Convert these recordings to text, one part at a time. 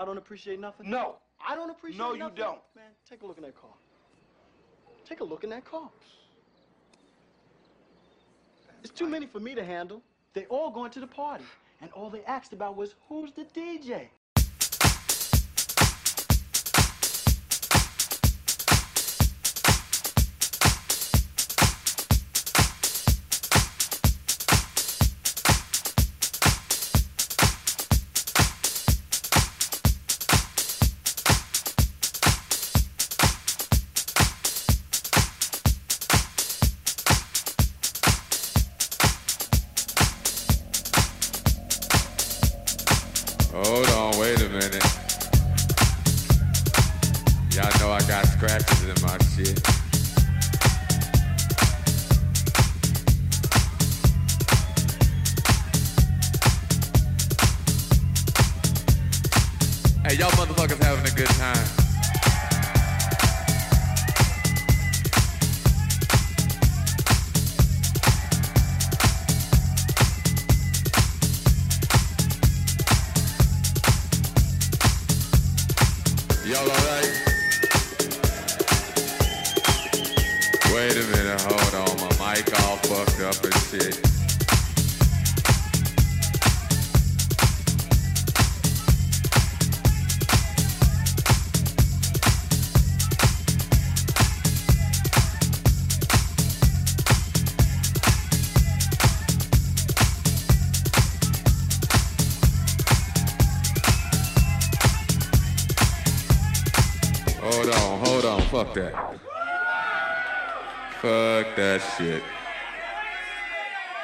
I don't appreciate nothing? No. I don't appreciate nothing. No, you don't. Man, take a look in that car. Take a look in that car. It's too many for me to handle. They all going to the party. And all they asked about was, who's the DJ? Hold on, wait a minute. Y'all know I got scratches in my shit. Hey, y'all motherfuckers having a good time. A minute, hold on. My mic all fucked up and shit. Hold on, hold on, fuck that. Fuck that shit.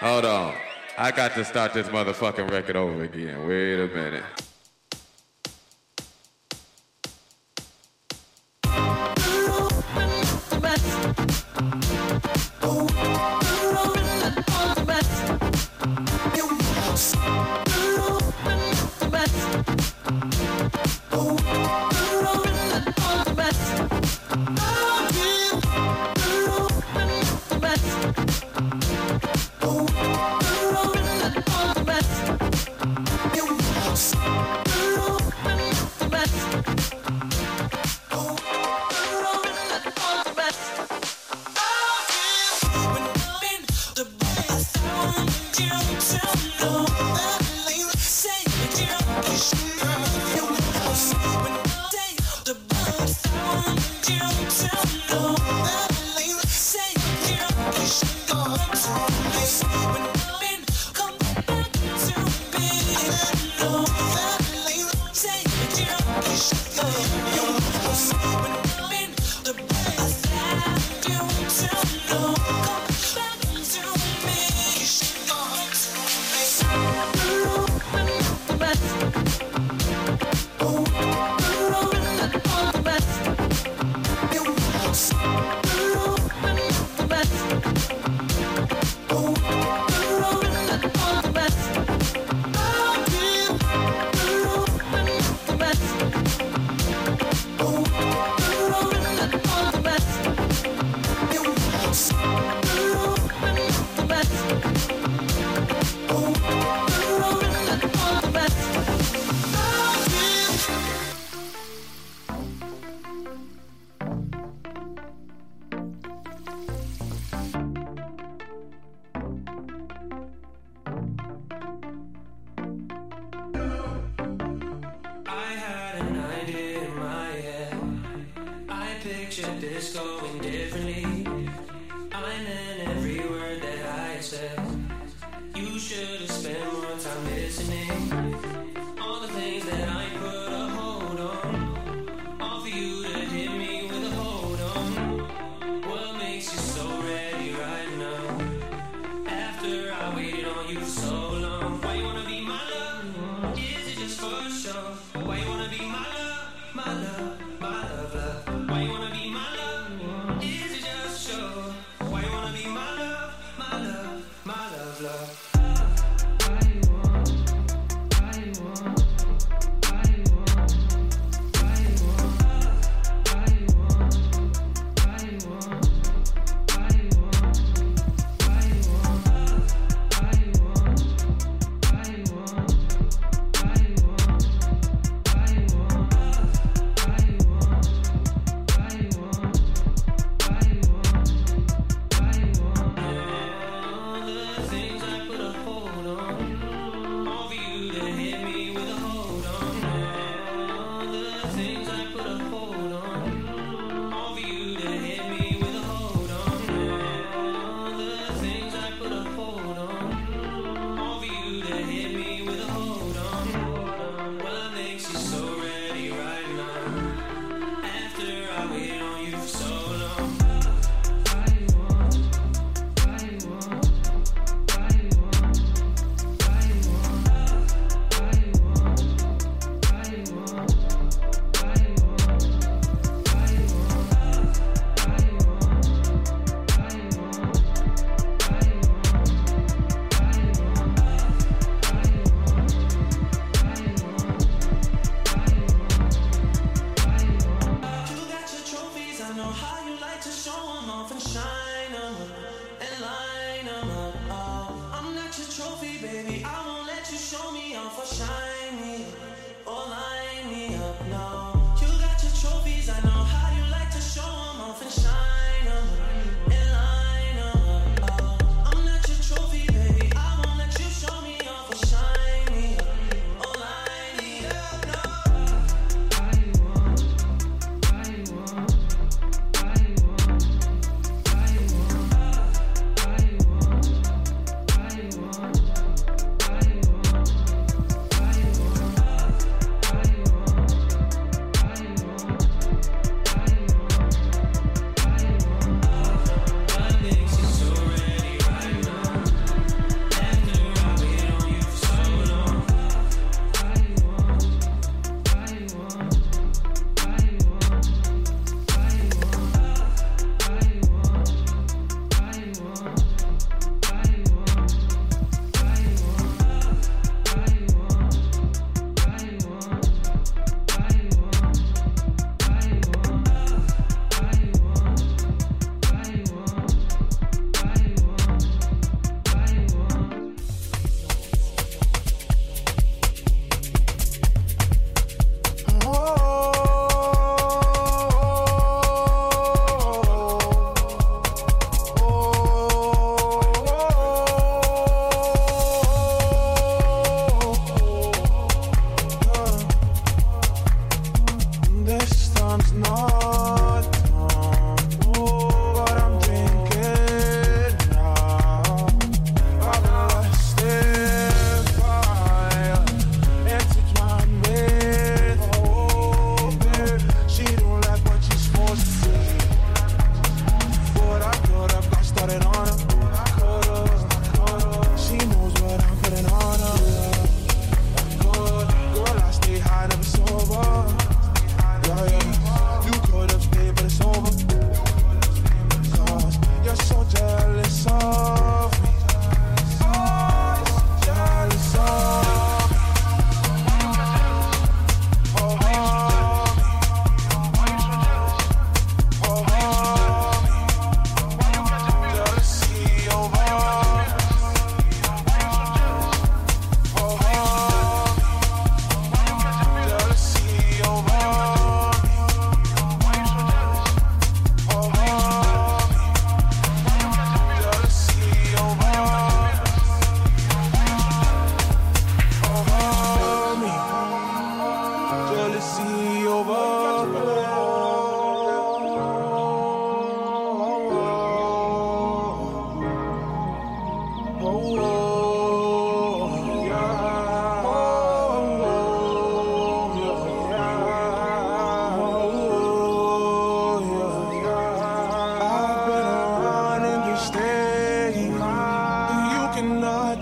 Hold on. I got to start this motherfucking record over again. Wait a minute. In my head. I pictured this going differently. I meant every word that I said. You should have spent more time listening.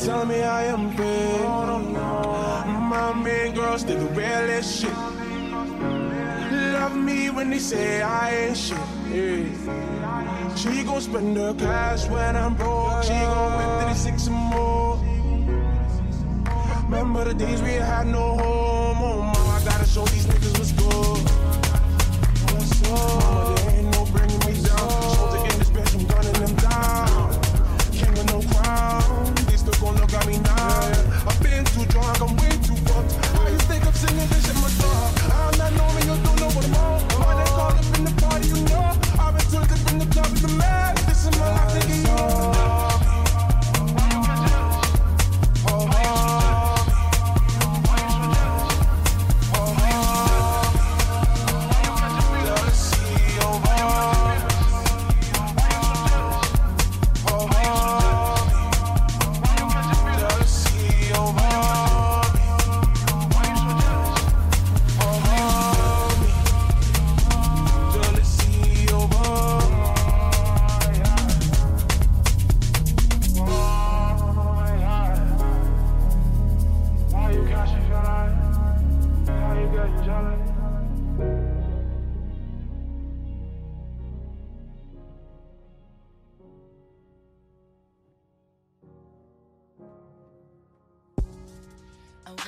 tell me I am fake. My main girls did the realest shit. Love me when they say I ain't shit. Yeah. She gon' spend her cash when I'm broke. She gon' whip 36 and more. Remember the days we had no home. Oh, mama, I gotta show these niggas what's good. What's up?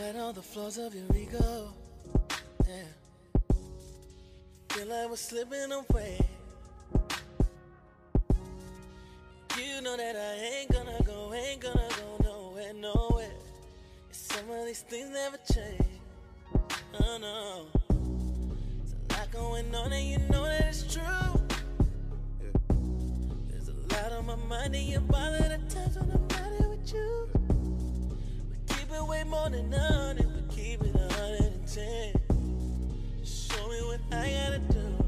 at all the flaws of your ego. Yeah. Feel like we're slipping away. You know that I ain't gonna go, ain't gonna go nowhere, nowhere. Some of these things never change. Oh no. There's a lot going on, and you know that it's true. Yeah. There's a lot on my mind, and you bother the times when I'm not with you way more than keep it 110. Show me what I gotta do.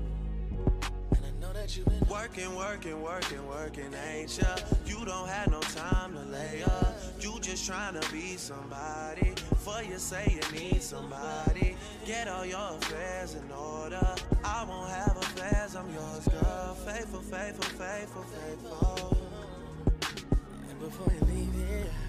And I know that you've been working, working, working, working, ain't ya? You don't have no time to lay up. You just trying to be somebody. For you say you need somebody. Get all your affairs in order. I won't have affairs, I'm yours, girl. Faithful, faithful, faithful, faithful. And before you leave here. Yeah.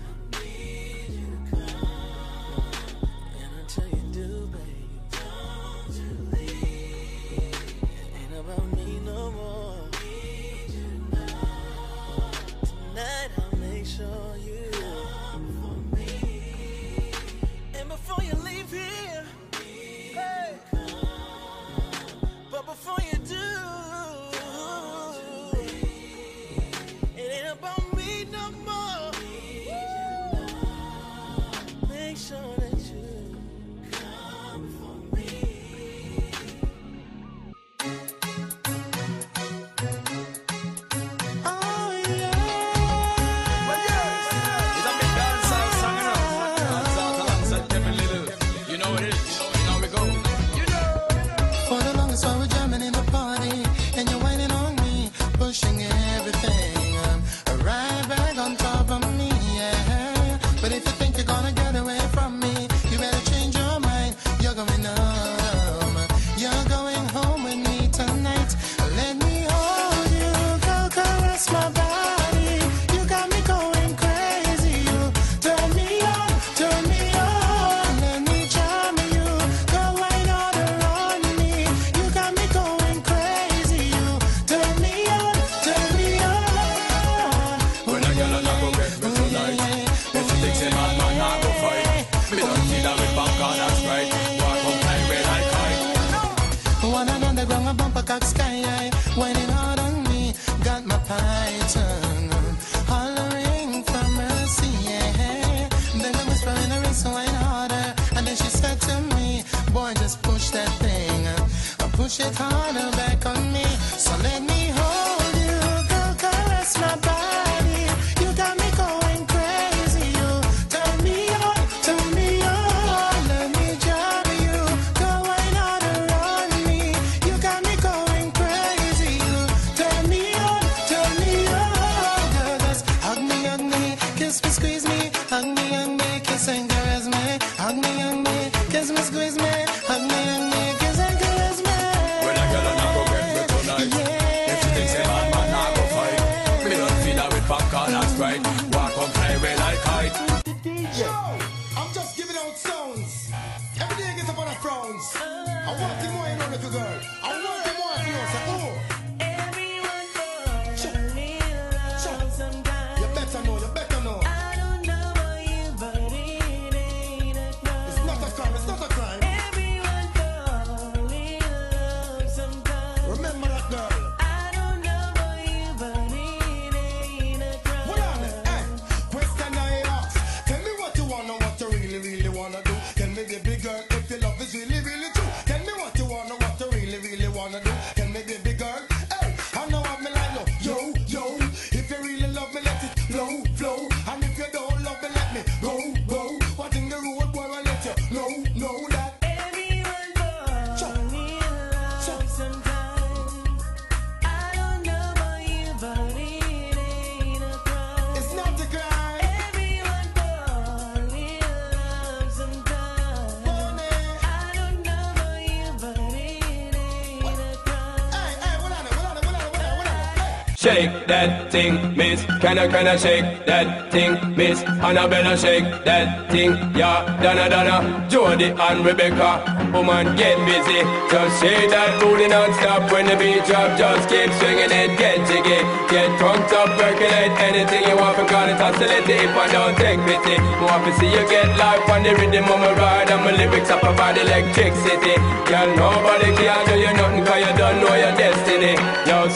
Shake that thing, miss. Can I, can I shake that thing, miss? Annabella, shake that thing, yeah. Donna, Donna, Jody and Rebecca. Woman, get busy. Just shake that booty non-stop when the beat drop. Just keep swinging it, get jiggy. Get drunk, up, percolate anything you want. Because it's hostility if I don't take pity. More to see you get life on the rhythm of my ride. And my lyrics up about electricity. Girl, nobody can do you nothing because you don't know your destiny.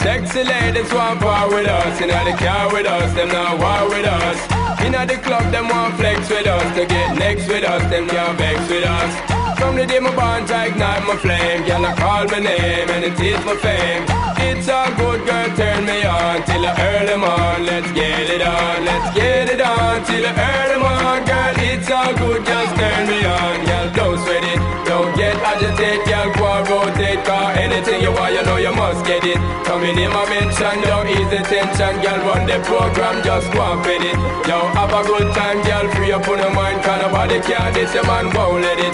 Sexy ladies want part with us. Know the car with us, them not war with us. Inna the club, them want flex with us. To get next with us, them can't vex with us. From the day my bond, I ignite my flame. Girl, I call my name and it is my fame. It's a good girl, turn me on till I early morn. Let's get it on, let's get it on till I early morn. Girl, it's all good, just turn me on. Girl, don't sweat it, don't get agitated. Girl, go and rotate, cause anything you want, you know you must get it. Coming in my mention, don't ease the tension. Girl, run the program, just go and fit it. Yo, have a good time, girl, free up on your mind. Cause nobody care, this your man won't let it.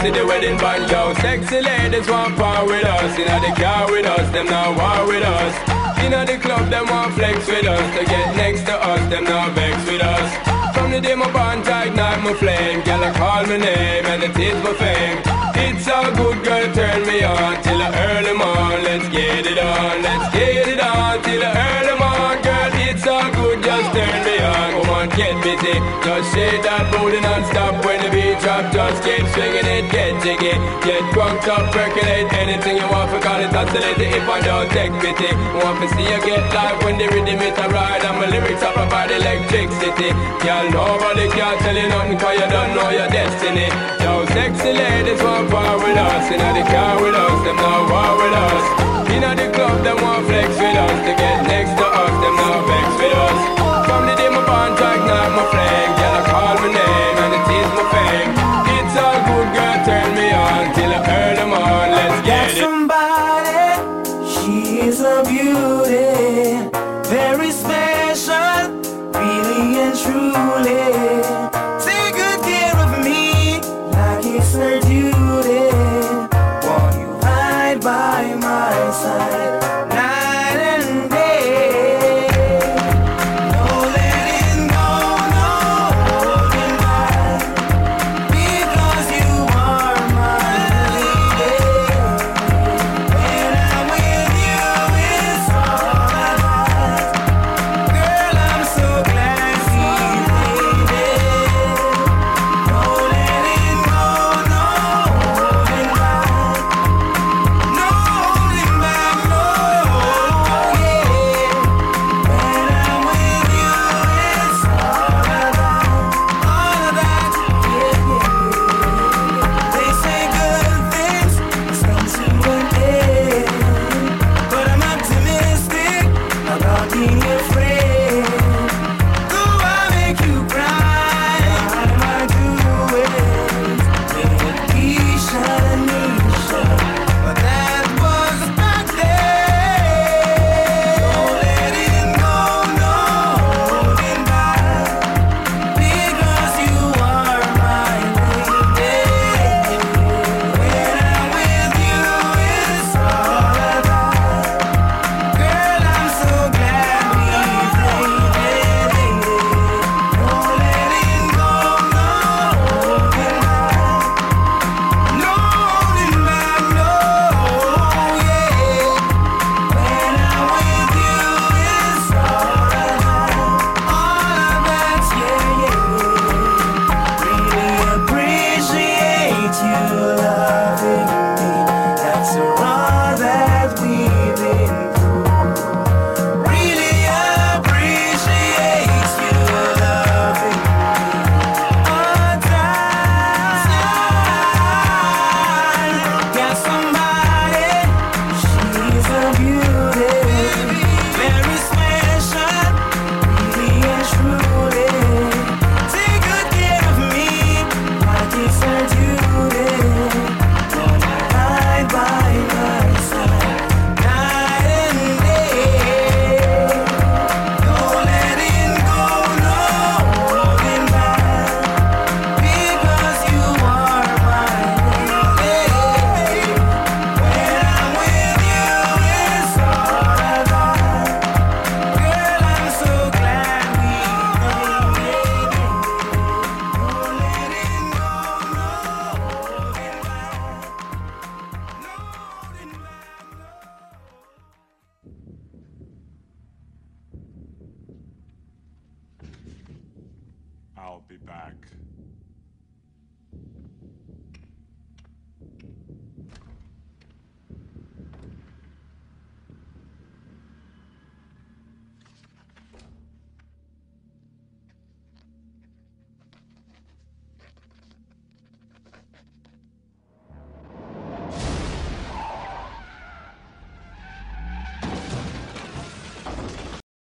See the wedding band. Yo, sexy ladies want power with us. Inna the car with us, them now war with us. Inna the club, them want flex with us. To get next to us, them now vex with us. From the day my bond, I ignite my flame. Girl, I call my name and it is my fame. It's a good girl, turn me on till the early morn. Let's get it on, let's get it on till the early morn. Girl, it's all good, just turn me get busy. Just shake that booty non-stop when the beat drop. Just keep swinging it, get jiggy. Get drunk up, percolate anything you want. for Forgot it, oscillate if I don't take pity. Want to see you get live when the rhythm is a ride. And my lyrics are provide electricity. Girl, nobody can tell you nothing cause you don't know your destiny. Yo, sexy ladies want power with us. Inna the car with us, them now war with us. Inna the club, them want flex with us. To get next to us, them now vex with us. From the day my bond, I ignite my flame. Girl, I call my name and it is my fame. It's all good, girl, turn me on till I earn them on. Let's get it. somebody, she is a beauty, very special, really and truly. Take good care of me, like it's her duty. Won't you ride by my side,